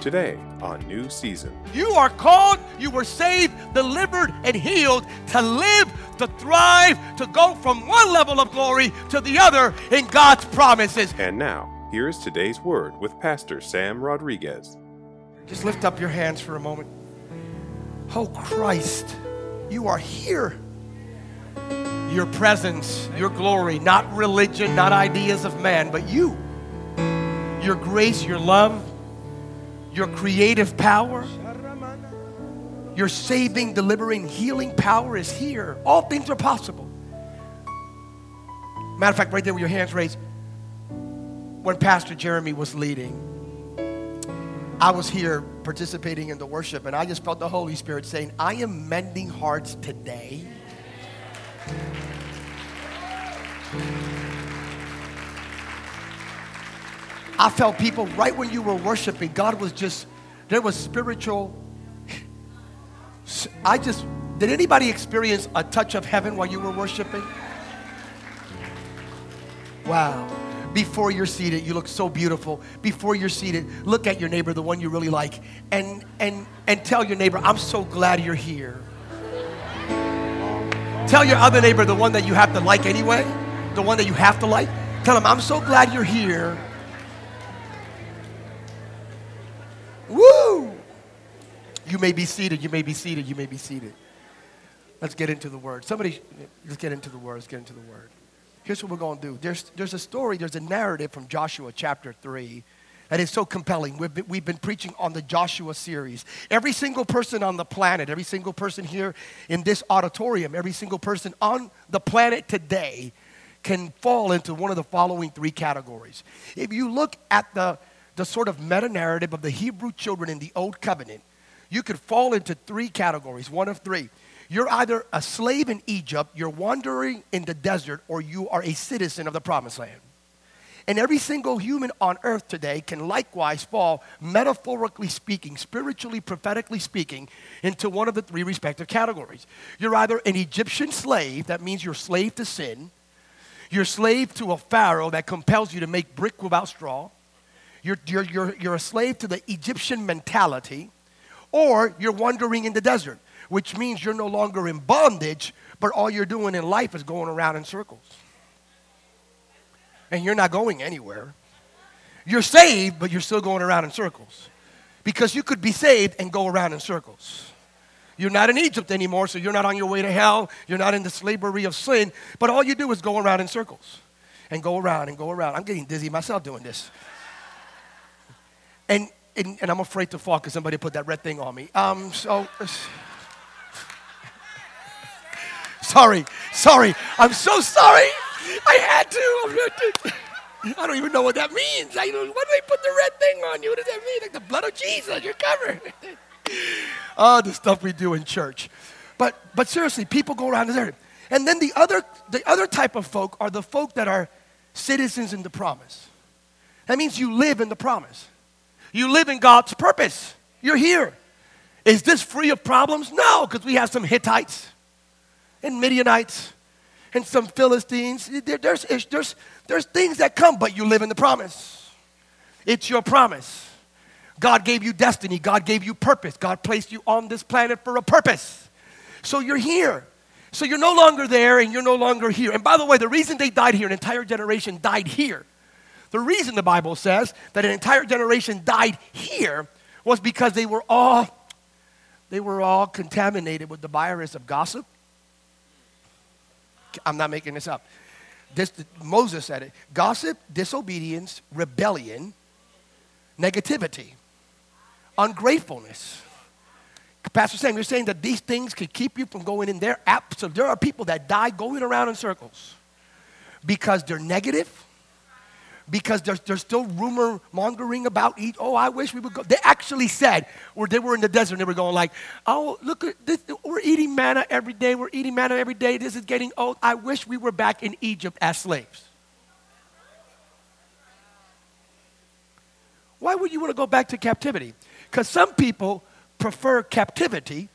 Today on New Season. You are called, you were saved, delivered, and healed to live, to thrive, to go from one level of glory to the other in God's promises. And now, here is today's word with Pastor Sam Rodriguez. Just lift up your hands for a moment. Oh, Christ, you are here. Your presence, your glory, not religion, not ideas of man, but you. Your grace, your love, your creative power, your saving, delivering, healing power is here. All things are possible. Matter of fact, right there with your hands raised, when Pastor Jeremy was leading, I was here participating in the worship, and I just felt the Holy Spirit saying, I am mending hearts today. I felt people right when you were worshiping, God was just, there was spiritual. I just, did anybody experience a touch of heaven while you were worshiping? Wow. Before you're seated, you look so beautiful. Before you're seated, look at your neighbor, the one you really like, and and and tell your neighbor, I'm so glad you're here. Tell your other neighbor, the one that you have to like anyway, the one that you have to like, tell him, I'm so glad you're here. You may be seated, you may be seated, you may be seated. Let's get into the word. Somebody, let's get into the word, let's get into the word. Here's what we're going to do. There's, there's a story, there's a narrative from Joshua chapter 3 that is so compelling. We've been, we've been preaching on the Joshua series. Every single person on the planet, every single person here in this auditorium, every single person on the planet today can fall into one of the following three categories. If you look at the the sort of meta narrative of the Hebrew children in the Old Covenant, you could fall into three categories, one of three. You're either a slave in Egypt, you're wandering in the desert, or you are a citizen of the promised land. And every single human on earth today can likewise fall, metaphorically speaking, spiritually, prophetically speaking, into one of the three respective categories. You're either an Egyptian slave, that means you're slave to sin. You're slave to a Pharaoh that compels you to make brick without straw you're, you're, you're, you're a slave to the Egyptian mentality, or you're wandering in the desert, which means you're no longer in bondage, but all you're doing in life is going around in circles. And you're not going anywhere. You're saved, but you're still going around in circles. Because you could be saved and go around in circles. You're not in Egypt anymore, so you're not on your way to hell. You're not in the slavery of sin, but all you do is go around in circles and go around and go around. I'm getting dizzy myself doing this. And, and, and I'm afraid to fall because somebody put that red thing on me. Um, so, sorry, sorry. I'm so sorry. I had to. I don't even know what that means. I don't, do they put the red thing on you? What does that mean? Like the blood of Jesus, you're covered. oh, the stuff we do in church. But, but seriously, people go around the earth. And then the other, the other type of folk are the folk that are citizens in the promise. That means you live in the promise. You live in God's purpose. You're here. Is this free of problems? No, because we have some Hittites and Midianites and some Philistines. There's, there's, there's things that come, but you live in the promise. It's your promise. God gave you destiny. God gave you purpose. God placed you on this planet for a purpose. So you're here. So you're no longer there and you're no longer here. And by the way, the reason they died here, an entire generation died here, the reason the Bible says that an entire generation died here was because they were all they were all contaminated with the virus of gossip. I'm not making this up. This, Moses said it. Gossip, disobedience, rebellion, negativity, ungratefulness. Pastor Sam, you're saying that these things can keep you from going in there? So there are people that die going around in circles because they're negative, because there's, there's still rumor mongering about eat. Oh, I wish we would go. They actually said, where they were in the desert and they were going like, oh, look this. We're eating manna every day. We're eating manna every day. This is getting old. I wish we were back in Egypt as slaves. Why would you want to go back to captivity? Because some people prefer captivity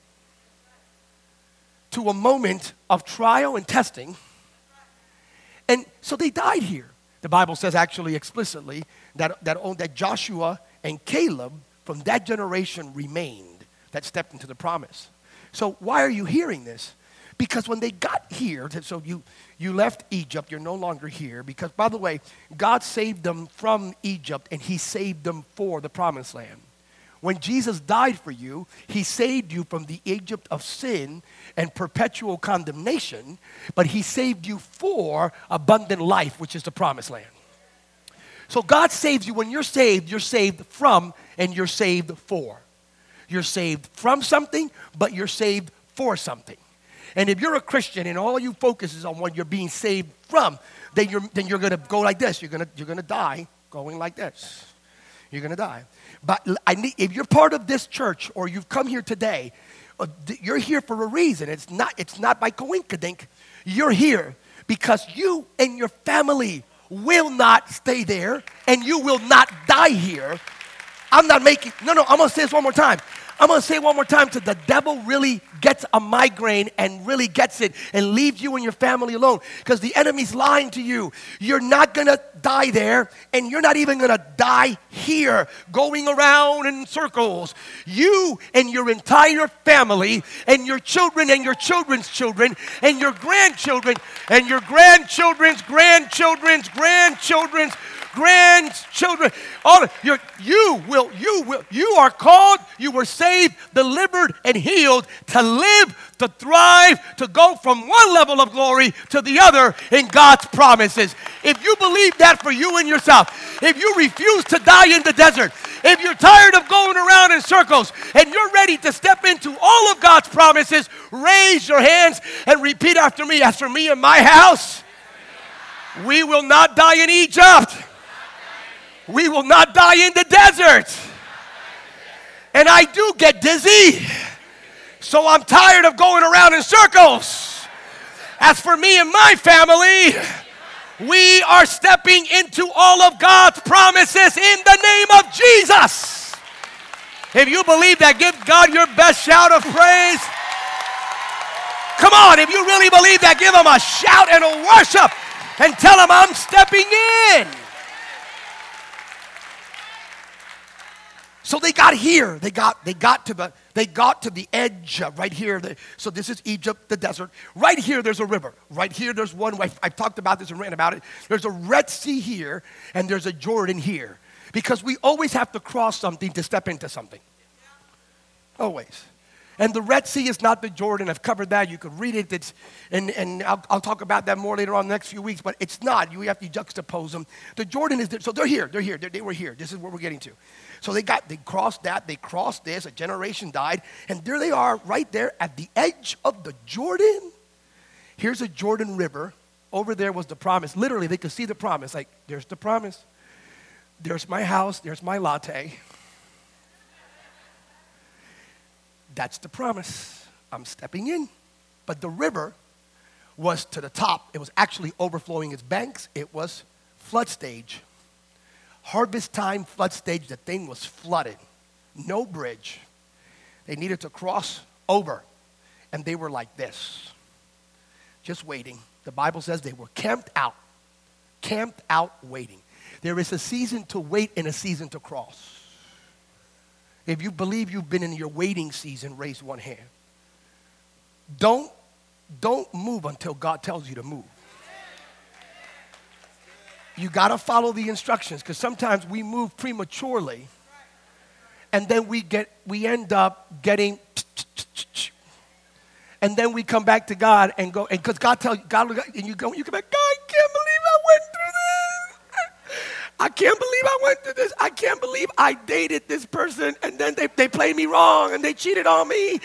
to a moment of trial and testing. And so they died here. The Bible says actually explicitly that, that, oh, that Joshua and Caleb from that generation remained that stepped into the promise. So, why are you hearing this? Because when they got here, so you, you left Egypt, you're no longer here. Because, by the way, God saved them from Egypt and He saved them for the promised land. When Jesus died for you, he saved you from the Egypt of sin and perpetual condemnation, but he saved you for abundant life, which is the promised land. So God saves you. When you're saved, you're saved from and you're saved for. You're saved from something, but you're saved for something. And if you're a Christian and all you focus is on what you're being saved from, then you're, then you're going to go like this. You're going you're gonna die going like this. You're going to die. But I need, if you're part of this church or you've come here today, uh, you're here for a reason. It's not, it's not by coincidence. You're here because you and your family will not stay there and you will not die here. I'm not making, no, no, I'm gonna say this one more time. I'm going to say one more time to the devil really gets a migraine and really gets it and leaves you and your family alone because the enemy's lying to you. You're not going to die there and you're not even going to die here going around in circles. You and your entire family and your children and your children's children and your grandchildren and your grandchildren's grandchildren's grandchildren's grandchildren. All your, you will, you will, you are called, you were saved, delivered, and healed to live, to thrive, to go from one level of glory to the other in God's promises. If you believe that for you and yourself, if you refuse to die in the desert, if you're tired of going around in circles and you're ready to step into all of God's promises, raise your hands and repeat after me. As for me and my house, we will not die in Egypt. We will not die in the desert. And I do get dizzy. So I'm tired of going around in circles. As for me and my family, we are stepping into all of God's promises in the name of Jesus. If you believe that, give God your best shout of praise. Come on, if you really believe that, give him a shout and a worship and tell him I'm stepping in. So they got here. They got, they got to the they got to the edge right here. so this is Egypt, the desert. Right here, there's a river. Right here, there's one. I've, I've talked about this and written about it. There's a Red Sea here, and there's a Jordan here. Because we always have to cross something to step into something. Always. And the Red Sea is not the Jordan. I've covered that. You could read it. It's, and and I'll, I'll talk about that more later on the next few weeks, but it's not. You have to juxtapose them. The Jordan is there. So they're here. They're here. They're, they were here. This is what we're getting to. So they got, they crossed that. They crossed this. A generation died. And there they are right there at the edge of the Jordan. Here's a Jordan River. Over there was the promise. Literally, they could see the promise. Like, there's the promise. There's my house. There's my latte. That's the promise. I'm stepping in. But the river was to the top. It was actually overflowing its banks. It was flood stage. Harvest time, flood stage, the thing was flooded. No bridge. They needed to cross over. And they were like this, just waiting. The Bible says they were camped out, camped out waiting. There is a season to wait and a season to cross. If you believe you've been in your waiting season, raise one hand. Don't, don't move until God tells you to move. You got to follow the instructions because sometimes we move prematurely and then we get we end up getting and then we come back to God and go and because God tells God and you go you come back God can't I can't believe I went through this. I can't believe I dated this person and then they, they played me wrong and they cheated on me.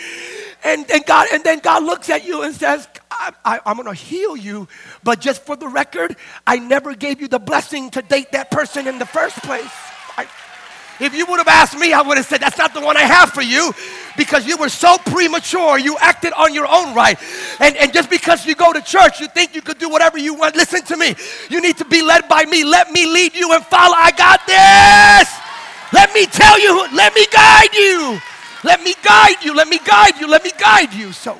And, and, God, and then God looks at you and says, I, I, I'm going to heal you. But just for the record, I never gave you the blessing to date that person in the first place. If you would have asked me, I would have said, That's not the one I have for you because you were so premature. You acted on your own right. And, and just because you go to church, you think you could do whatever you want. Listen to me. You need to be led by me. Let me lead you and follow. I got this. Let me tell you, let me guide you. Let me guide you. Let me guide you. Let me guide you. So,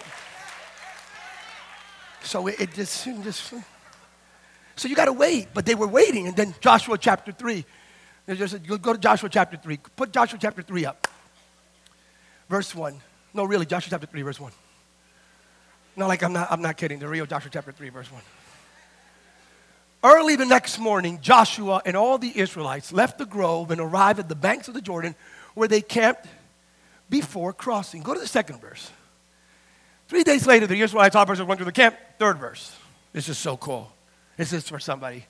so it, it just, just, so you got to wait. But they were waiting. And then Joshua chapter 3 just, go to Joshua chapter 3. Put Joshua chapter 3 up. verse 1. No, really, Joshua chapter 3, verse 1. No, like I'm not, I'm not kidding. The real Joshua chapter 3, verse 1. Early the next morning, Joshua and all the Israelites left the grove and arrived at the banks of the Jordan where they camped before crossing. Go to the second verse. Three days later, the Israelites officers went to the camp. Third verse. This is so cool. This is for somebody.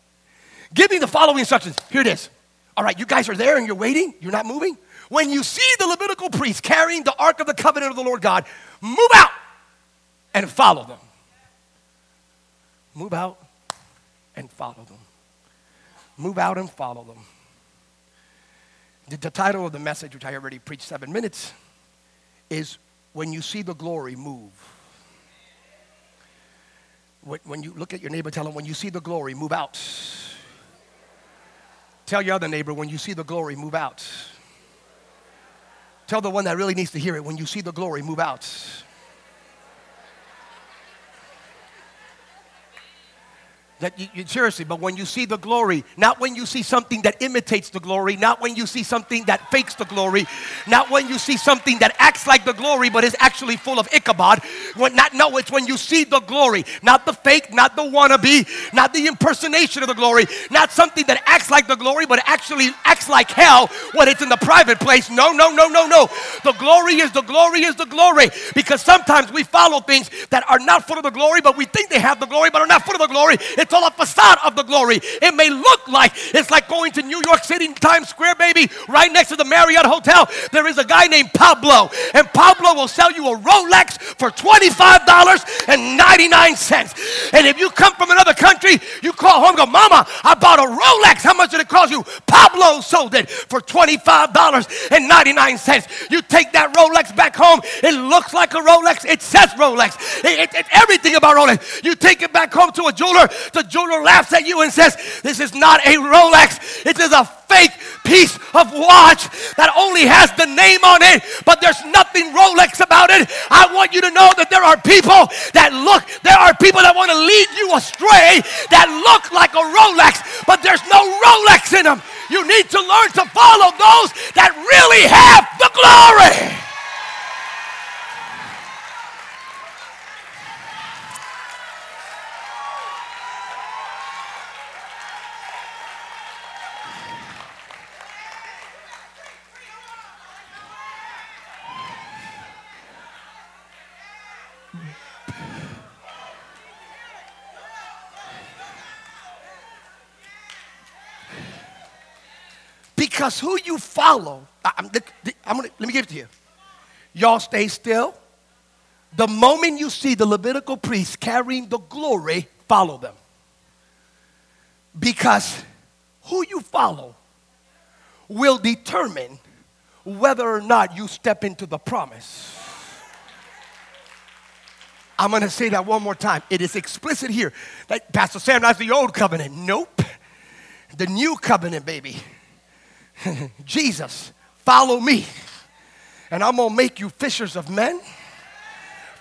Give me the following instructions. Here it is. All right, you guys are there and you're waiting. You're not moving. When you see the Levitical priests carrying the ark of the covenant of the Lord God, move out and follow them. Move out and follow them. Move out and follow them. The, the title of the message, which I already preached seven minutes, is When You See the Glory, Move. When, when you look at your neighbor, tell him, When you see the glory, move out. Tell your other neighbor, When you see the glory, move out. Tell the one that really needs to hear it, When you see the glory, move out. That you, you, seriously, but when you see the glory, not when you see something that imitates the glory, not when you see something that fakes the glory, not when you see something that acts like the glory but is actually full of Ichabod. When not, no, it's when you see the glory, not the fake, not the wannabe, not the impersonation of the glory, not something that acts like the glory but actually acts like hell when it's in the private place. No, no, no, no, no. The glory is the glory is the glory because sometimes we follow things that are not full of the glory, but we think they have the glory but are not full of the glory. All a facade of the glory. It may look like it's like going to New York City, Times Square, baby, right next to the Marriott Hotel. There is a guy named Pablo, and Pablo will sell you a Rolex for $25.99. And if you come from another country, you call home go, Mama, I bought a Rolex. How much did it cost you? Pablo sold it for $25.99. You take that Rolex back home, it looks like a Rolex. It says Rolex. It, it, it, everything about Rolex. You take it back home to a jeweler, the jeweler laughs at you and says, This is not a Rolex, it is a fake piece of watch that only has the name on it, but there's nothing Rolex about it. I want you to know that there are people that look, there are people that want to lead you astray that look like a Rolex, but there's no Rolex in them. You need to learn to follow those that really have the glory. Because who you follow, I, am I'm gonna, let me give it to you. Y'all stay still. The moment you see the Levitical priests carrying the glory, follow them. Because who you follow will determine whether or not you step into the promise. I'm going to say that one more time. It is explicit here. Pastor Sam, that's the old covenant. Nope. The new covenant, baby. Jesus, follow me, and I'm gonna make you fishers of men.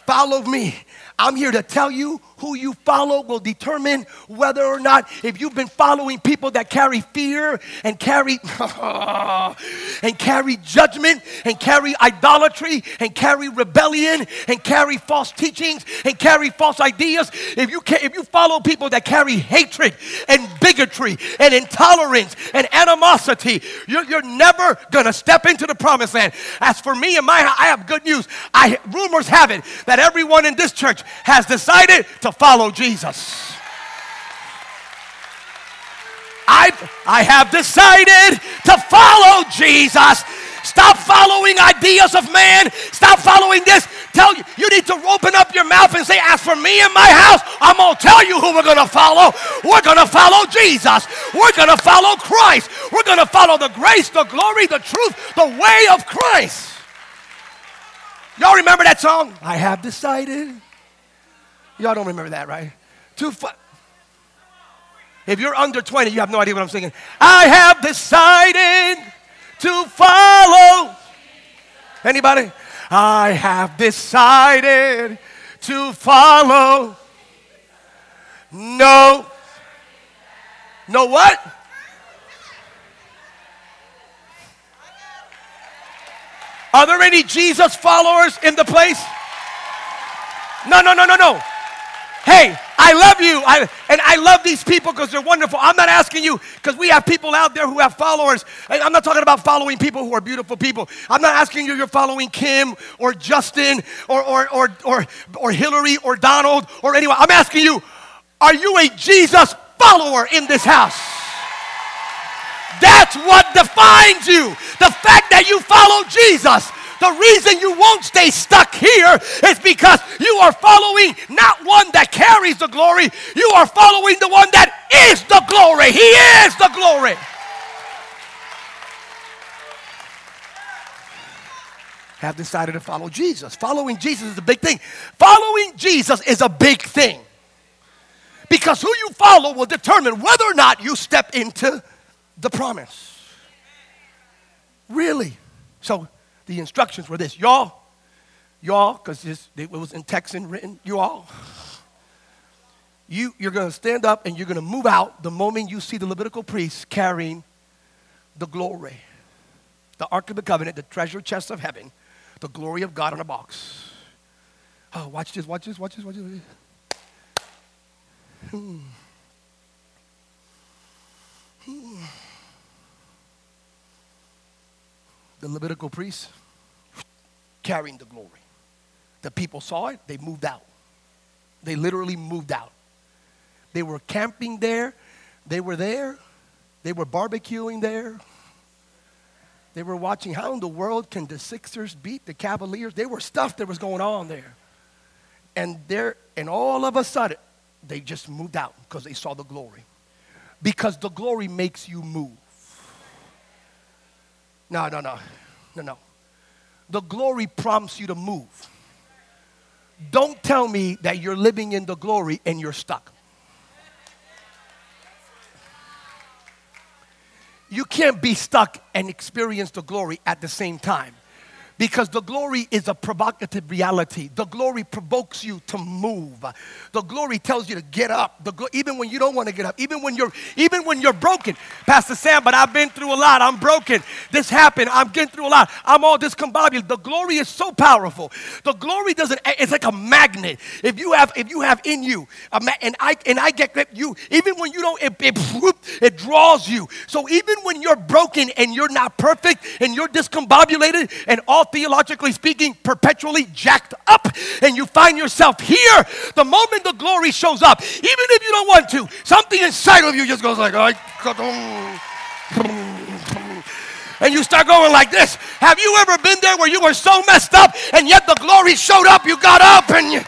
Follow me. I'm here to tell you who you follow will determine whether or not, if you've been following people that carry fear and carry and carry judgment and carry idolatry and carry rebellion and carry false teachings and carry false ideas, if you if you follow people that carry hatred and bigotry and intolerance and animosity, you're, you're never gonna step into the promised land. As for me and my I have good news. I rumors have it that everyone in this church has decided to follow Jesus. I, I have decided to follow Jesus. Stop following ideas of man. Stop following this. Tell you, you need to open up your mouth and say, As for me and my house, I'm going to tell you who we're going to follow. We're going to follow Jesus. We're going to follow Christ. We're going to follow the grace, the glory, the truth, the way of Christ. Y'all remember that song? I have decided. Y'all don't remember that, right? Too. If you're under 20, you have no idea what I'm singing. I have decided to follow. Anybody? I have decided to follow. No. No what? Are there any Jesus followers in the place? No, no, no, no, no. Hey, I love you. I, and I love these people because they're wonderful. I'm not asking you because we have people out there who have followers. I'm not talking about following people who are beautiful people. I'm not asking you you're following Kim or Justin or, or, or, or, or Hillary or Donald or anyone. I'm asking you, are you a Jesus follower in this house? That's what defines you. The fact that you follow Jesus. The reason you won't stay stuck here is because you are following not one that carries the glory, you are following the one that is the glory. He is the glory. Have decided to follow Jesus. Following Jesus is a big thing. Following Jesus is a big thing. Because who you follow will determine whether or not you step into the promise. Really. So the instructions were this y'all, y'all, because it was in Texan written, you all. You, you're going to stand up and you're going to move out the moment you see the Levitical priests carrying the glory, the Ark of the Covenant, the treasure chest of heaven, the glory of God in a box. Oh, watch this, watch this, watch this, watch this. Hmm. Hmm. The Levitical priests carrying the glory. The people saw it, they moved out. They literally moved out. They were camping there, they were there, they were barbecuing there. They were watching how in the world can the Sixers beat the Cavaliers? There were stuff that was going on there. And there, and all of a sudden, they just moved out because they saw the glory. Because the glory makes you move. No, no, no. No, no. The glory prompts you to move. Don't tell me that you're living in the glory and you're stuck. You can't be stuck and experience the glory at the same time because the glory is a provocative reality. The glory provokes you to move. The glory tells you to get up. The glo- even when you don't want to get up, even when you're even when you're broken. Pastor Sam, but I've been through a lot. I'm broken. This happened. I'm getting through a lot. I'm all discombobulated. The glory is so powerful. The glory doesn't. Eh, it's like a magnet. If you have if you have in you, ma- and I and I get you. Even when you don't, it, it, it draws you. So even when you're broken and you're not perfect and you're discombobulated and all theologically speaking, perpetually jacked up, and you find yourself here, the moment the glory shows up, even if you don't want to, something inside of you just goes like, mm, mm, mm. and you start going like this. Have you ever been there where you were so messed up and yet the glory showed up? You got up and you,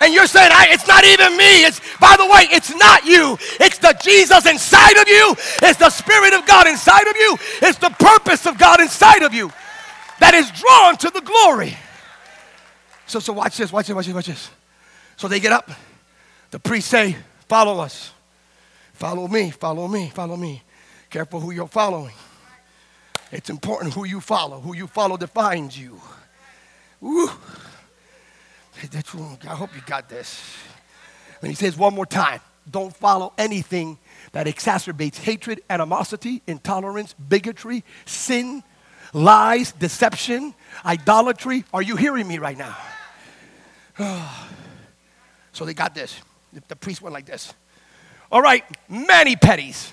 and you're saying, it's not even me. It's, by the way, it's not you. It's the Jesus inside of you. It's the Spirit of God inside of you. It's the purpose of God inside of you that is drawn to the glory. So, so watch this, watch this, watch this, watch this. So they get up. The priests say, Follow us. Follow me, follow me, follow me. Careful who you're following. It's important who you follow. Who you follow defines you. Woo. I hope you got this. And he says one more time don't follow anything that exacerbates hatred, animosity, intolerance, bigotry, sin, lies, deception, idolatry. Are you hearing me right now? so they got this. The priest went like this. All right, mani pedis.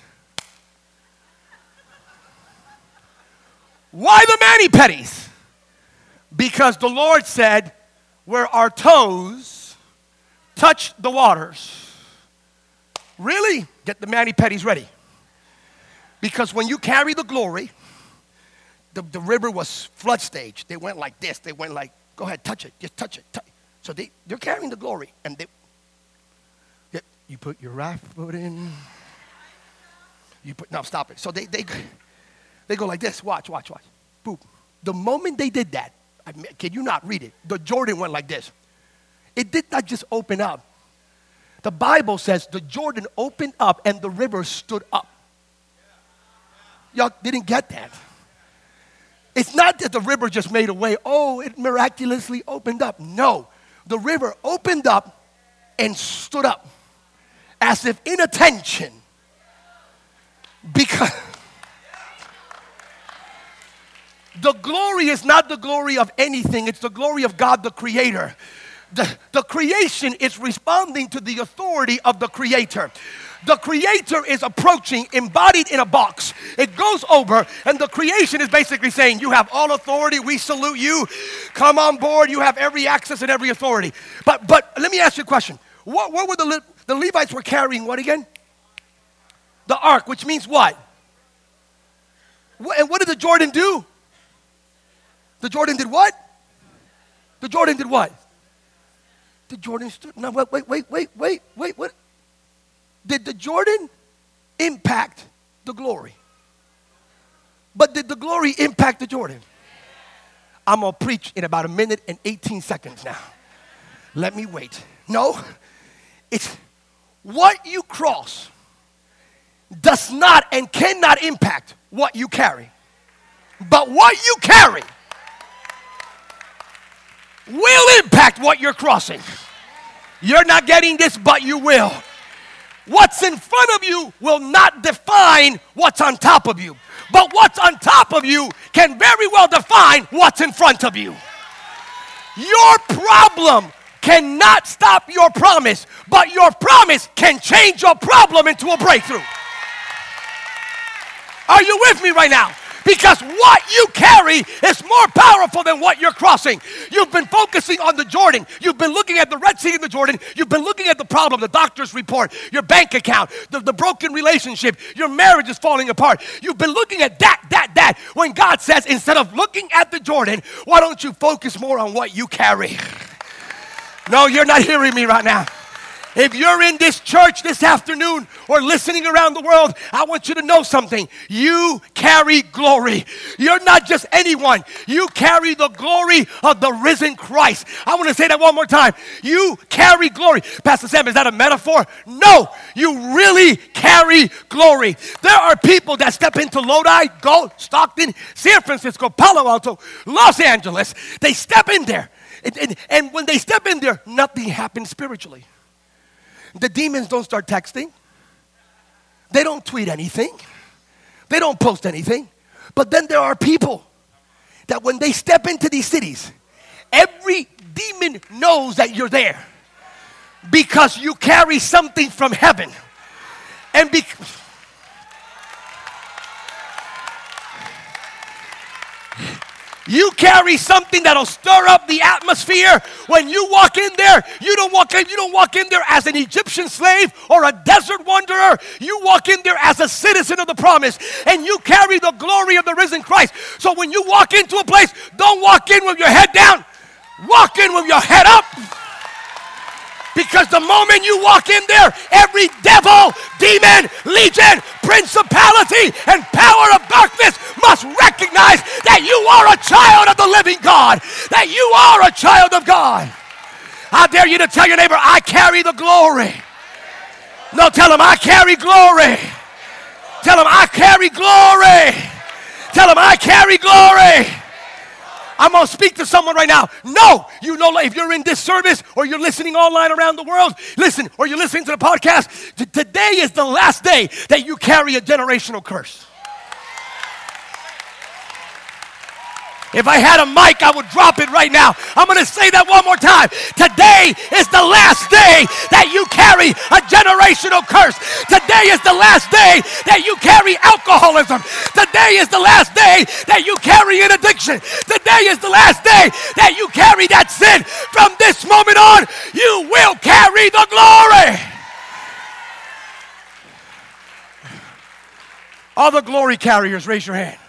Why the mani pedis? Because the Lord said, where our toes touch the waters. Really? Get the mani pedis ready. Because when you carry the glory, the, the river was flood stage. They went like this. They went like, go ahead, touch it. Just touch it. Touch. So they, they're carrying the glory. And they, yep, you put your right foot in. You put, no, stop it. So they, they, they go like this. Watch, watch, watch. Boom. The moment they did that, I, can you not read it? The Jordan went like this. It did not just open up. The Bible says the Jordan opened up and the river stood up. Y'all didn't get that. It's not that the river just made a way, oh, it miraculously opened up. No, the river opened up and stood up as if in attention. Because the glory is not the glory of anything, it's the glory of God the Creator. The, the creation is responding to the authority of the Creator. The Creator is approaching, embodied in a box. It goes over, and the creation is basically saying, You have all authority. We salute you. Come on board. You have every access and every authority. But, but let me ask you a question. What, what were the, Le- the Levites were carrying? What again? The ark, which means what? what? And what did the Jordan do? The Jordan did what? The Jordan did what? The Jordan stood. No, wait, wait, wait, wait, wait, wait. What? Did the Jordan impact the glory? But did the glory impact the Jordan? I'm to preach in about a minute and 18 seconds now. Let me wait. No, it's what you cross does not and cannot impact what you carry. But what you carry will impact what you're crossing. You're not getting this, but you will. What's in front of you will not define what's on top of you. But what's on top of you can very well define what's in front of you. Your problem cannot stop your promise, but your promise can change your problem into a breakthrough. Are you with me right now? Because what you carry is more powerful than what you're crossing. You've been focusing on the Jordan. You've been looking at the Red Sea and the Jordan. You've been looking at the problem, the doctor's report, your bank account, the, the broken relationship, your marriage is falling apart. You've been looking at that, that, that. When God says, instead of looking at the Jordan, why don't you focus more on what you carry? No, you're not hearing me right now. If you're in this church this afternoon or listening around the world, I want you to know something. You carry glory. You're not just anyone, you carry the glory of the risen Christ. I want to say that one more time. You carry glory. Pastor Sam, is that a metaphor? No, you really carry glory. There are people that step into Lodi, Go, Stockton, San Francisco, Palo Alto, Los Angeles. They step in there. And, and, and when they step in there, nothing happens spiritually. The demons don't start texting, they don't tweet anything, they don't post anything. But then there are people that when they step into these cities, every demon knows that you're there because you carry something from heaven. And because You carry something that'll stir up the atmosphere. When you walk in there, you don't walk in, you don't walk in there as an Egyptian slave or a desert wanderer. You walk in there as a citizen of the promise and you carry the glory of the risen Christ. So when you walk into a place, don't walk in with your head down. Walk in with your head up. Because the moment you walk in there, every devil, demon, legion, principality, and power of darkness must recognize that you are a child of the living God, that you are a child of God. I dare you to tell your neighbor, I carry the glory. No, tell him, I carry glory. Tell him, I carry glory. Tell him, I carry glory. I'm going to speak to someone right now. No, you know, if you're in this service or you're listening online around the world, listen, or you're listening to the podcast, t- today is the last day that you carry a generational curse. If I had a mic, I would drop it right now. I'm going to say that one more time. Today is the last day that you carry a generational curse. Today is the last day that you carry alcoholism. Today is the last day that you carry an addiction. Today is the last day that you carry that sin. From this moment on, you will carry the glory. All the glory carriers, raise your hand.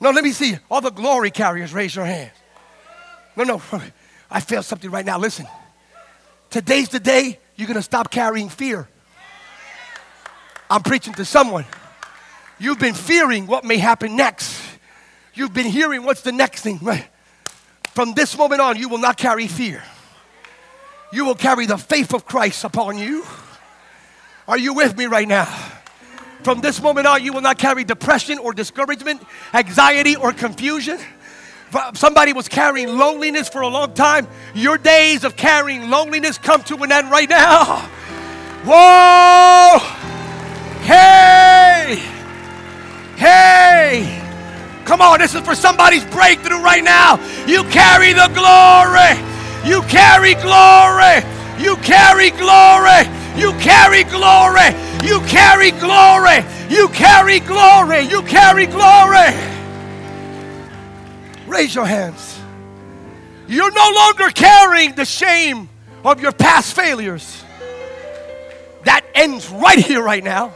No, let me see. All the glory carriers, raise your hands. No, no. I feel something right now. Listen. Today's the day you're to stop carrying fear. I'm preaching to someone. You've been fearing what may happen next. You've been hearing what's the next thing? From this moment on, you will not carry fear. You will carry the faith of Christ upon you. Are you with me right now? From this moment on, you will not carry depression or discouragement, anxiety or confusion. Uh, somebody was carrying loneliness for a long time. Your days of carrying loneliness come to an end right now. Whoa! Hey! Hey! Come on, this is for somebody's breakthrough right now. You carry the glory. You carry glory. You carry glory. You carry glory. You carry glory. You carry glory. You carry glory. Raise your hands. You're no longer carrying the shame of your past failures. That ends right here, right now.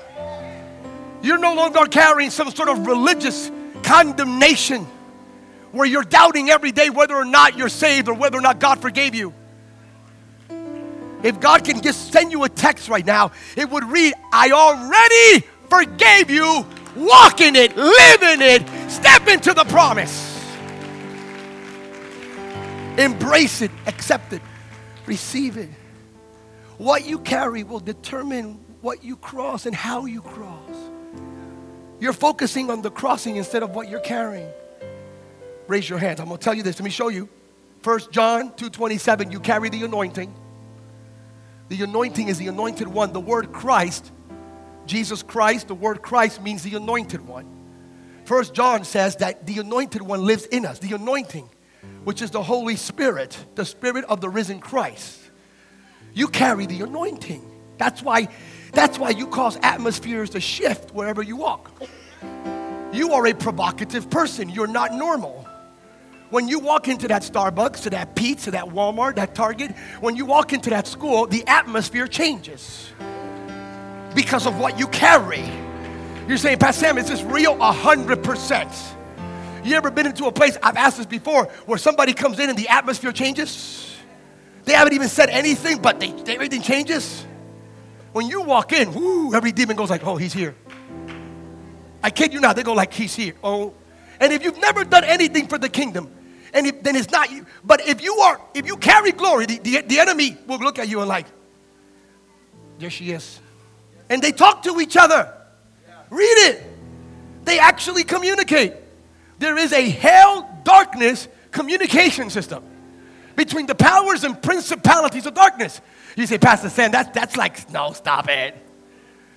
You're no longer carrying some sort of religious condemnation where you're doubting every day whether or not you're saved or whether or not God forgave you. If God can just send you a text right now, it would read, I already forgave you. Walk in it, live in it, step into the promise. Embrace it, accept it, receive it. What you carry will determine what you cross and how you cross. You're focusing on the crossing instead of what you're carrying. Raise your hands. I'm going to tell you this. Let me show you. 1 John 2:27, you carry the anointing. The anointing is the anointed one. The word Christ, Jesus Christ, the word Christ means the anointed one. First John says that the anointed one lives in us. The anointing, which is the Holy Spirit, the spirit of the risen Christ. You carry the anointing. That's why that's why you cause atmospheres to shift wherever you walk. You are a provocative person. You're not normal. When you walk into that Starbucks, to that Pete's, to that Walmart, that Target, when you walk into that school, the atmosphere changes because of what you carry. You're saying, Pastor Sam, is this real? A hundred percent. You ever been into a place, I've asked this before, where somebody comes in and the atmosphere changes? They haven't even said anything, but they, everything changes. When you walk in, every demon goes like, oh, he's here. I kid you not, they go like, he's here. Oh, and if you've never done anything for the kingdom, and if, then it's not you. But if you are, if you carry glory, the, the, the enemy will look at you and like, there she is. And they talk to each other. Read it. They actually communicate. There is a hell darkness communication system between the powers and principalities of darkness. You say, Pastor Sam, that, that's like, no, stop it.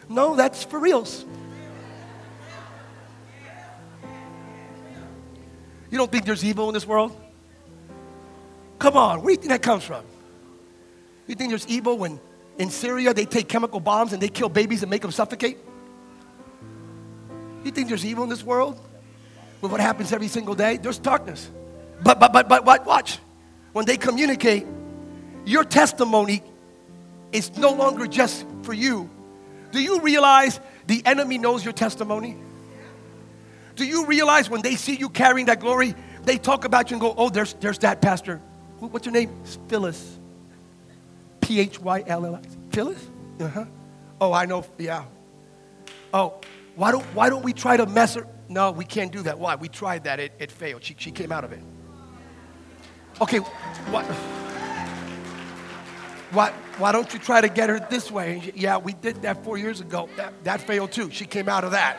No, that's for reals. You don't think there's evil in this world? Come on, where do you think that comes from? You think there's evil when in Syria they take chemical bombs and they kill babies and make them suffocate? You think there's evil in this world? With what happens every single day? There's darkness. But but but but what watch. When they communicate, your testimony is no longer just for you. Do you realize the enemy knows your testimony? Do you realize when they see you carrying that glory, they talk about you and go, oh, there's, there's that pastor. What's your name? Phyllis. P H Y L L I. Phyllis? Uh huh. Oh, I know. Yeah. Oh, why don't, why don't we try to mess her? No, we can't do that. Why? We tried that. It, it failed. She, she came out of it. Okay, what? Why, why don't you try to get her this way? Yeah, we did that four years ago. That, that failed too. She came out of that.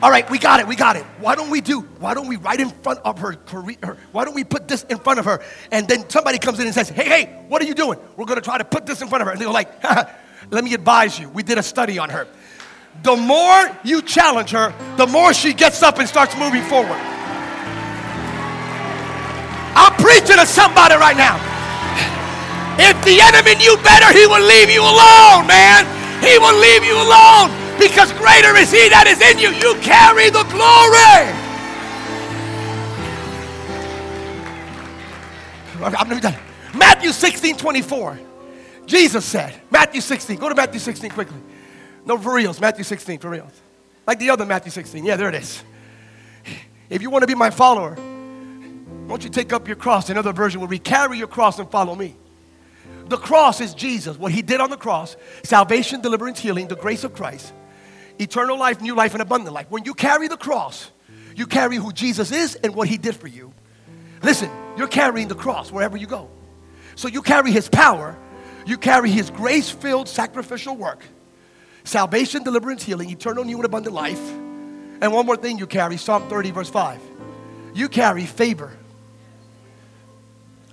All right, we got it, we got it. Why don't we do, why don't we right in front of her, her, why don't we put this in front of her? And then somebody comes in and says, hey, hey, what are you doing? We're gonna try to put this in front of her. And they go like, let me advise you, we did a study on her. The more you challenge her, the more she gets up and starts moving forward. I'm preaching to somebody right now. If the enemy knew better, he would leave you alone, man. He will leave you alone because greater is he that is in you. You carry the glory. Matthew 16, 24. Jesus said, Matthew 16. Go to Matthew 16 quickly. No, for reals. Matthew 16, for reals. Like the other Matthew 16. Yeah, there it is. If you want to be my follower, won't you take up your cross? Another version will read, carry your cross and follow me. The cross is Jesus, what he did on the cross salvation, deliverance, healing, the grace of Christ, eternal life, new life, and abundant life. When you carry the cross, you carry who Jesus is and what he did for you. Listen, you're carrying the cross wherever you go. So you carry his power, you carry his grace filled sacrificial work, salvation, deliverance, healing, eternal, new, and abundant life. And one more thing you carry Psalm 30, verse 5. You carry favor.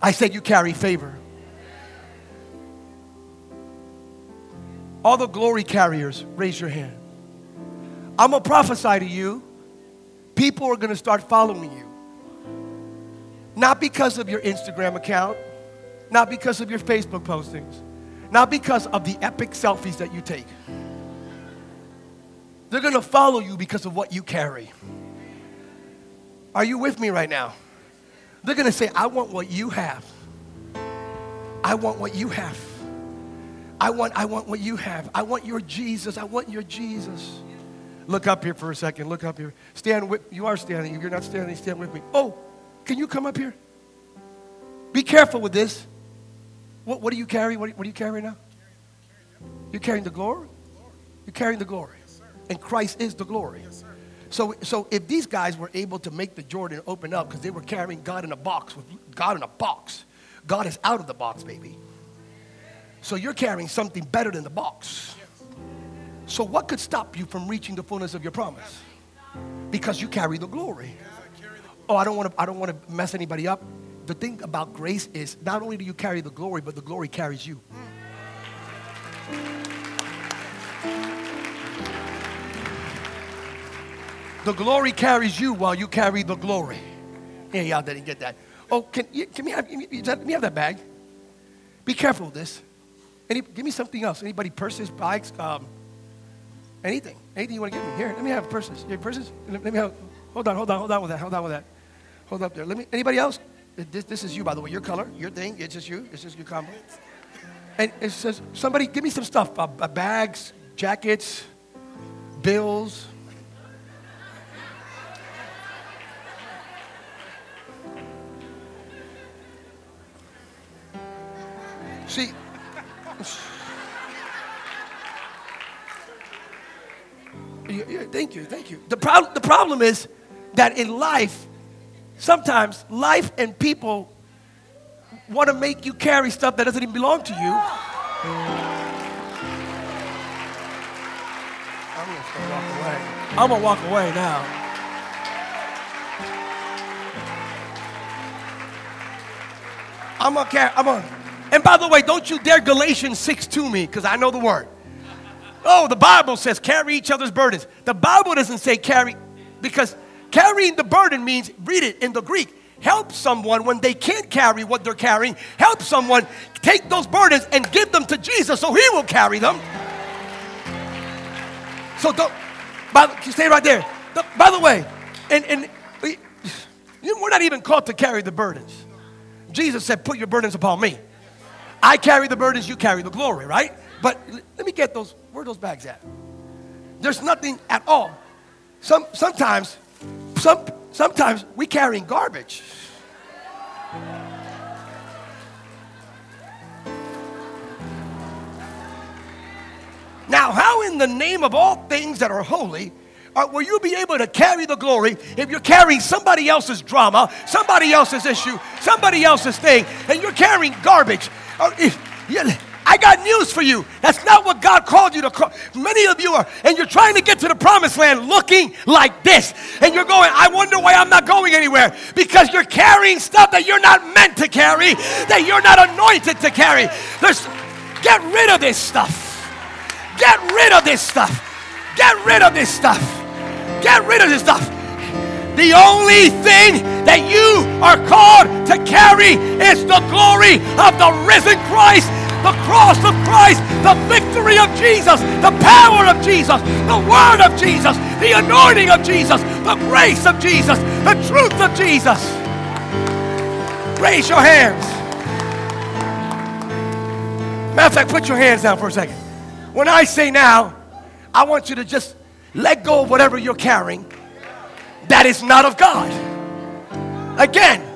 I said you carry favor. All the glory carriers, raise your hand. I'm going to prophesy to you. People are going to start following you. Not because of your Instagram account, not because of your Facebook postings, not because of the epic selfies that you take. They're going to follow you because of what you carry. Are you with me right now? They're going to say, I want what you have. I want what you have. I want, I want what you have. I want your Jesus. I want your Jesus. Look up here for a second. Look up here. Stand with you are standing. If you're not standing, stand with me. Oh, can you come up here? Be careful with this. What, what do you carry? What, what do you carry now? You're carrying the glory? You're carrying the glory. And Christ is the glory. So, so if these guys were able to make the Jordan open up because they were carrying God in a box, with God in a box, God is out of the box, baby. So you're carrying something better than the box. So what could stop you from reaching the fullness of your promise? Because you carry the glory. Oh, I don't want to I don't want to mess anybody up. The thing about grace is not only do you carry the glory, but the glory carries you. The glory carries you while you carry the glory. Yeah, y'all didn't get that. Oh, can, you, can we have, let me have that bag? Be careful of this. Any, give me something else. Anybody, purses, bikes, um, anything. Anything you want to give me. Here, let me have purses. You have purses? Let, me have, hold on, hold on, hold on with that, hold on with that. Hold up there. Let me, anybody else? This, this is you, by the way. Your color, your thing. It's just you. It's just your combo. And it says, somebody, give me some stuff. Uh, bags, jackets, bills. See, thank you, thank you. The, pro- the problem is that in life, sometimes life and people want to make you carry stuff that doesn't even belong to you. I'm gonna walk away. I'm gonna walk away now. I'm gonna carry, I'm gonna, and by the way, don't you dare Galatians 6 to me, because I know the word. Oh, the Bible says carry each other's burdens. The Bible doesn't say carry, because carrying the burden means, read it in the Greek, help someone when they can't carry what they're carrying. Help someone take those burdens and give them to Jesus so he will carry them. So don't, by, stay right there. The, by the way, and, and we, we're not even called to carry the burdens. Jesus said, Put your burdens upon me. I carry the burdens, you carry the glory, right? But let me get those, where are those bags at? There's nothing at all. Some, sometimes, some, sometimes we carrying garbage. Now, how in the name of all things that are holy uh, will you be able to carry the glory if you're carrying somebody else's drama, somebody else's issue, somebody else's thing, and you're carrying garbage? Uh, if, yeah, I got news for you. That's not what God called you to call. Many of you are, and you're trying to get to the promised land looking like this. And you're going, I wonder why I'm not going anywhere. Because you're carrying stuff that you're not meant to carry, that you're not anointed to carry. There's, get rid of this stuff. Get rid of this stuff. Get rid of this stuff. Get rid of this stuff. The only thing that you are called to carry is the glory of the risen Christ, the cross of Christ, the victory of Jesus, the power of Jesus, the word of Jesus, the anointing of Jesus, the grace of Jesus, the truth of Jesus. Raise your hands. Matter of fact, put your hands down for a second. When I say now, I want you to just let go of whatever you're carrying that is not of God. Again,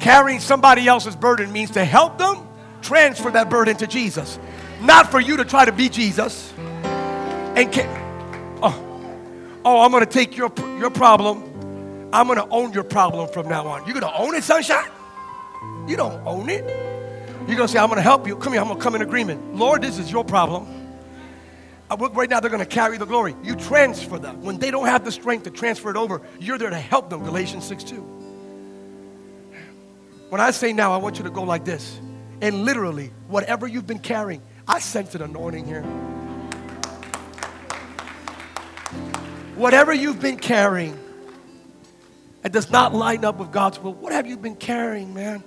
carrying somebody else's burden means to help them transfer that burden to Jesus, not for you to try to be Jesus. And ca- oh, oh, I'm going to take your your problem. I'm going to own your problem from now on. You're going to own it, sunshine. You don't own it. You're going to say, I'm going to help you. Come here. I'm going to come in agreement. Lord, this is your problem. Uh, right now, they're going to carry the glory. You transfer them. When they don't have the strength to transfer it over, you're there to help them. Galatians 6 2. When I say now, I want you to go like this. And literally, whatever you've been carrying, I sense an anointing here. Whatever you've been carrying that does not line up with God's will, what have you been carrying, man?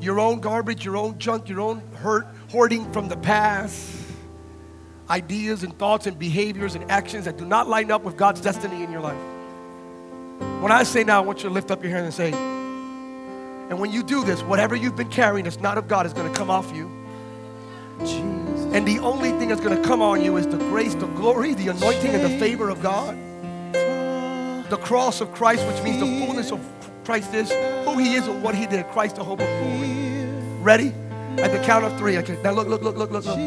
Your own garbage, your own junk, your own hurt, hoarding from the past, ideas and thoughts and behaviors and actions that do not line up with God's destiny in your life. When I say now, I want you to lift up your hand and say, and when you do this, whatever you've been carrying that's not of God is going to come off you. Jesus. And the only thing that's going to come on you is the grace, the glory, the anointing, and the favor of God. The cross of Christ, which means the fullness of Christ is, who He is, and what He did. Christ, the hope of glory. Ready? At the count of three. Okay. Now look, look, look, look, look, look.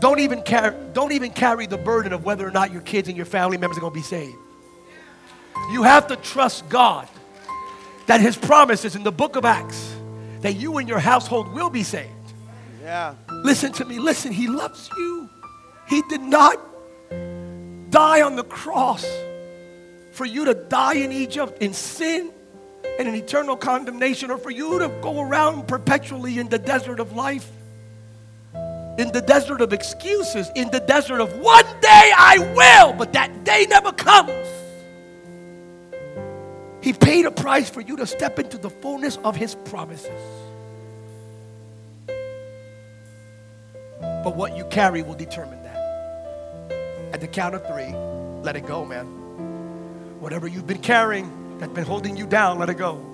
Don't even carry, don't even carry the burden of whether or not your kids and your family members are going to be saved. You have to trust God that His promise is in the book of Acts that you and your household will be saved. Yeah. Listen to me. Listen, He loves you. He did not die on the cross for you to die in Egypt in sin and in eternal condemnation, or for you to go around perpetually in the desert of life, in the desert of excuses, in the desert of one day I will, but that day never comes. He paid a price for you to step into the fullness of His promises. But what you carry will determine that. At the count of three, let it go, man. Whatever you've been carrying that's been holding you down, let it go.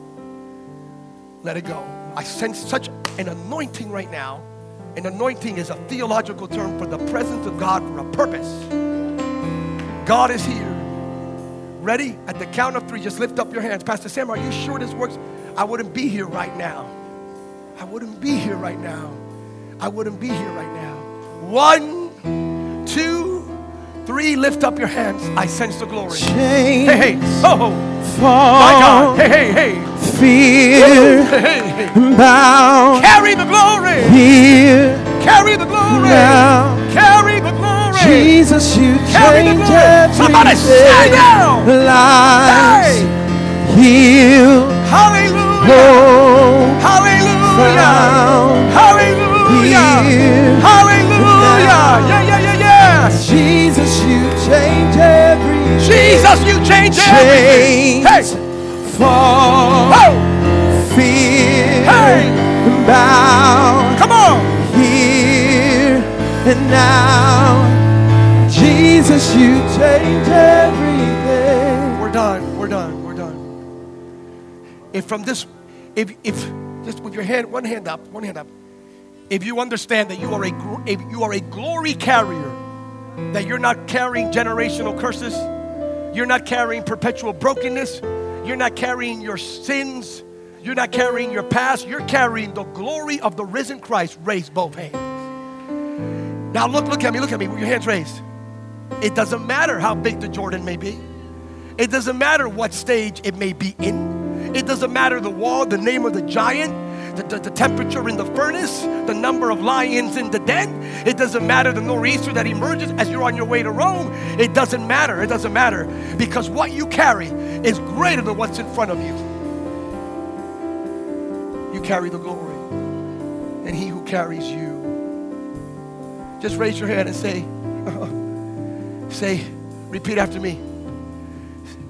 Let it go. I sense such an anointing right now. An anointing is a theological term for the presence of God for a purpose. God is here. Ready? At the count of three, just lift up your hands. Pastor Sam, are you sure this works? I wouldn't be here right now. I wouldn't be here right now. I wouldn't be here right now. One, two, three, lift up your hands. I sense the glory. Hey, hey, oh, my God. Hey, hey, hey. Fear, Hey, hey, bow Carry the glory. here Carry the glory. now. Carry the glory. Jesus, you change everything. Somebody say now. Lives Hey. healed, Hallelujah. Hallelujah. found, Hallelujah. Hallelujah. Yeah, yeah, yeah, yeah. Jesus, you change everything. Jesus, you change everything. Hey. Fall, Oh. fear, Hey. bow. Come on. here and now. Jesus, you change everything. We're done. We're done. We're done. If from this, if if just with your hand, one hand up, one hand up. If you understand that you are a if you are a glory carrier, that you're not carrying generational curses, you're not carrying perpetual brokenness, you're not carrying your sins, you're not carrying your past, you're carrying the glory of the risen Christ. Raise both hands. Now look, look at me, look at me with your hands raised. It doesn't matter how big the Jordan may be. It doesn't matter what stage it may be in. It doesn't matter the wall, the name of the giant, the, the, the temperature in the furnace, the number of lions in the den. It doesn't matter the nor'easter that emerges as you're on your way to Rome. It doesn't matter. It doesn't matter because what you carry is greater than what's in front of you. You carry the glory, and he who carries you. Just raise your hand and say, say, repeat after me.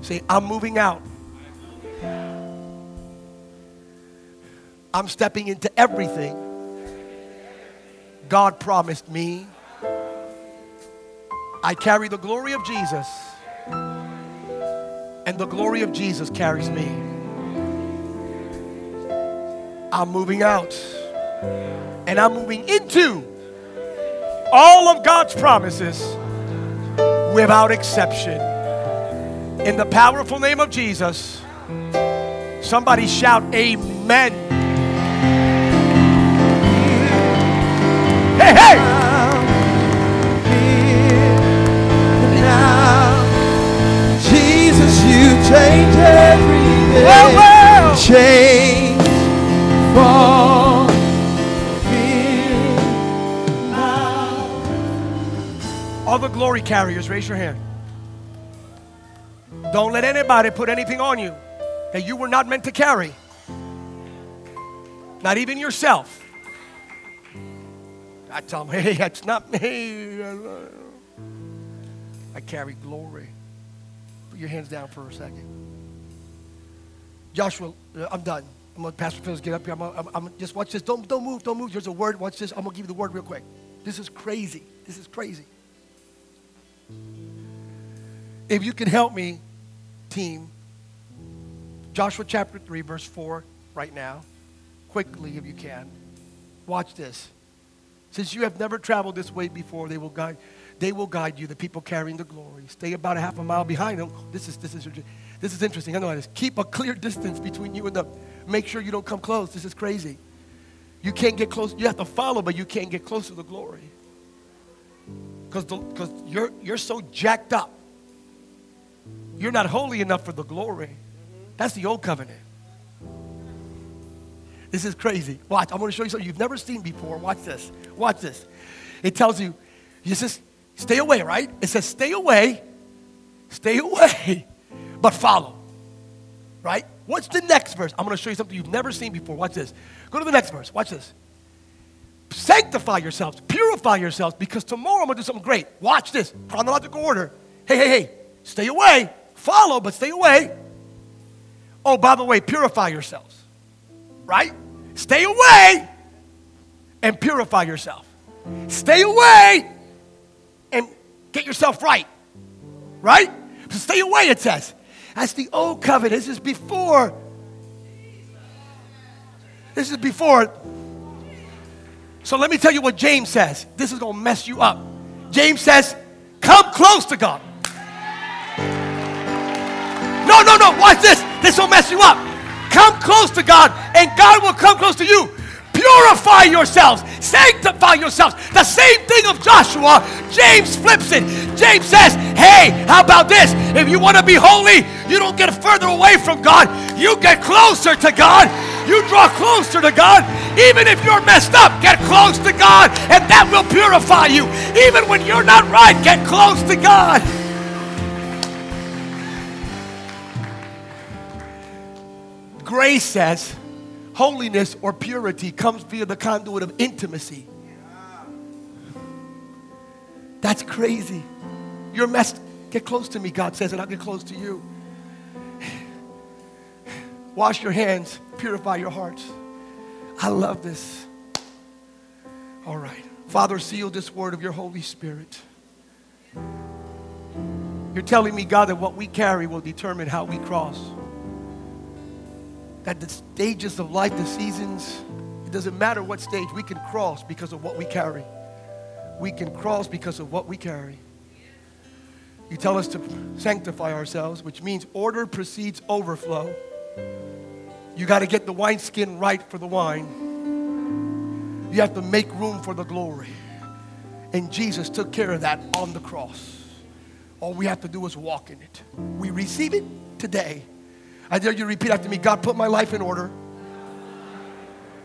Say, I'm moving out. I'm stepping into everything God promised me. I carry the glory of Jesus, and the glory of Jesus carries me. I'm moving out, and I'm moving into all of God's promises without exception. In the powerful name of Jesus, somebody shout, Amen. Hey, hey! Here now. Jesus, you change everything. Well, The glory carriers, raise your hand. Don't let anybody put anything on you that you were not meant to carry. Not even yourself. I tell them, hey, that's not me. I carry glory. Put your hands down for a second. Joshua, uh, I'm done. I'm gonna Pastor Phillips get up here. I'm, gonna, I'm, I'm just watch this. Don't don't move. Don't move. There's a word. Watch this. I'm gonna give you the word real quick. This is crazy. This is crazy. If you can help me, team. Joshua chapter 3, verse 4, right now. Quickly, if you can. Watch this. Since you have never traveled this way before, they will guide, they will guide you, the people carrying the glory. Stay about a half a mile behind them. This is, this is, this is interesting. I know this. Keep a clear distance between you and them. Make sure you don't come close. This is crazy. You can't get close. You have to follow, but you can't get close to the glory. Because you're, you're so jacked up. You're not holy enough for the glory. That's the old covenant. This is crazy. Watch, I'm going to show you something you've never seen before. Watch this. Watch this. It tells you, you just stay away, right? It says stay away, stay away, but follow. Right? What's the next verse? I'm going to show you something you've never seen before. Watch this. Go to the next verse. Watch this. Sanctify yourselves, purify yourselves, because tomorrow I'm going to do something great. Watch this. Chronological order. Hey, hey, hey. Stay away. Follow, but stay away. Oh, by the way, purify yourselves right? Stay away and purify yourself. Stay away and get yourself right. Right? So stay away, it says. That's the old covenant. This is before. This is before. So let me tell you what James says. This is going to mess you up. James says, Come close to God. No, no, no. Watch this. This will mess you up. Come close to God, and God will come close to you. Purify yourselves, sanctify yourselves. The same thing of Joshua, James flips it. James says, Hey, how about this? If you want to be holy, you don't get further away from God, you get closer to God. You draw closer to God. Even if you're messed up, get close to God, and that will purify you. Even when you're not right, get close to God. Grace says holiness or purity comes via the conduit of intimacy. That's crazy. You're messed. Get close to me, God says, and I'll get close to you. Wash your hands, purify your hearts. I love this. All right. Father, seal this word of your Holy Spirit. You're telling me, God, that what we carry will determine how we cross that the stages of life, the seasons, it doesn't matter what stage, we can cross because of what we carry. We can cross because of what we carry. You tell us to sanctify ourselves, which means order precedes overflow. You got to get the wineskin right for the wine. You have to make room for the glory. And Jesus took care of that on the cross. All we have to do is walk in it. We receive it today. I dare you to repeat after me God, put my life in order.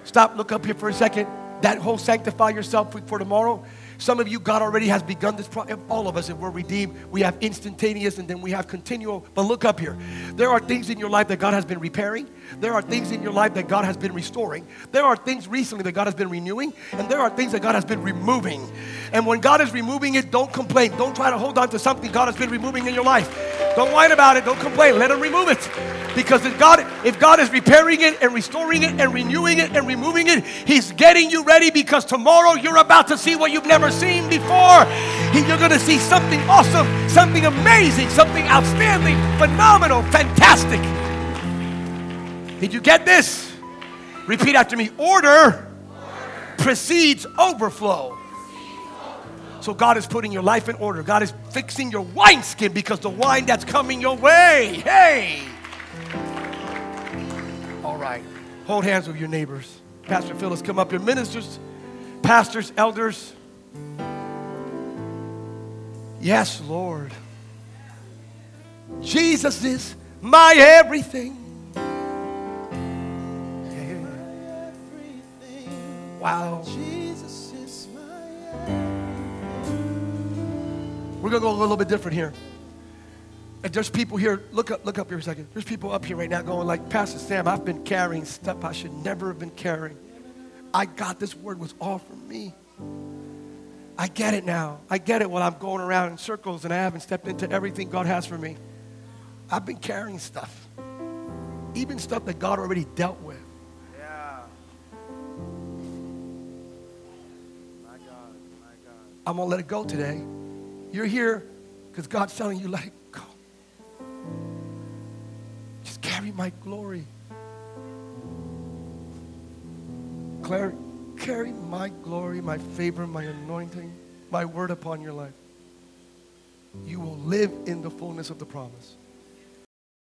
Stop, look up here for a second. That whole sanctify yourself for tomorrow. Some of you, God already has begun this. Pro- all of us, if we're redeemed, we have instantaneous and then we have continual. But look up here. There are things in your life that God has been repairing. There are things in your life that God has been restoring. There are things recently that God has been renewing. And there are things that God has been removing. And when God is removing it, don't complain. Don't try to hold on to something God has been removing in your life. Don't whine about it. Don't complain. Let Him remove it. Because if God, if God is repairing it and restoring it and renewing it and removing it, He's getting you ready because tomorrow you're about to see what you've never seen before. You're going to see something awesome, something amazing, something outstanding, phenomenal, fantastic. Did you get this? Repeat after me. Order, Order. precedes overflow. So God is putting your life in order. God is fixing your wineskin because the wine that's coming your way. Hey. All right. Hold hands with your neighbors. Pastor Phyllis, come up here. Ministers, pastors, elders. Yes, Lord. Jesus is my everything. Wow. We're going to go a little bit different here. And there's people here, look up, look up here a second. There's people up here right now going like, Pastor Sam, I've been carrying stuff I should never have been carrying. I got this word was all for me. I get it now. I get it while I'm going around in circles and I haven't stepped into everything God has for me. I've been carrying stuff, even stuff that God already dealt with. I'm to let it go today. You're here because God's telling you, let it go. Just carry my glory. Claire, carry my glory, my favor, my anointing, my word upon your life. You will live in the fullness of the promise.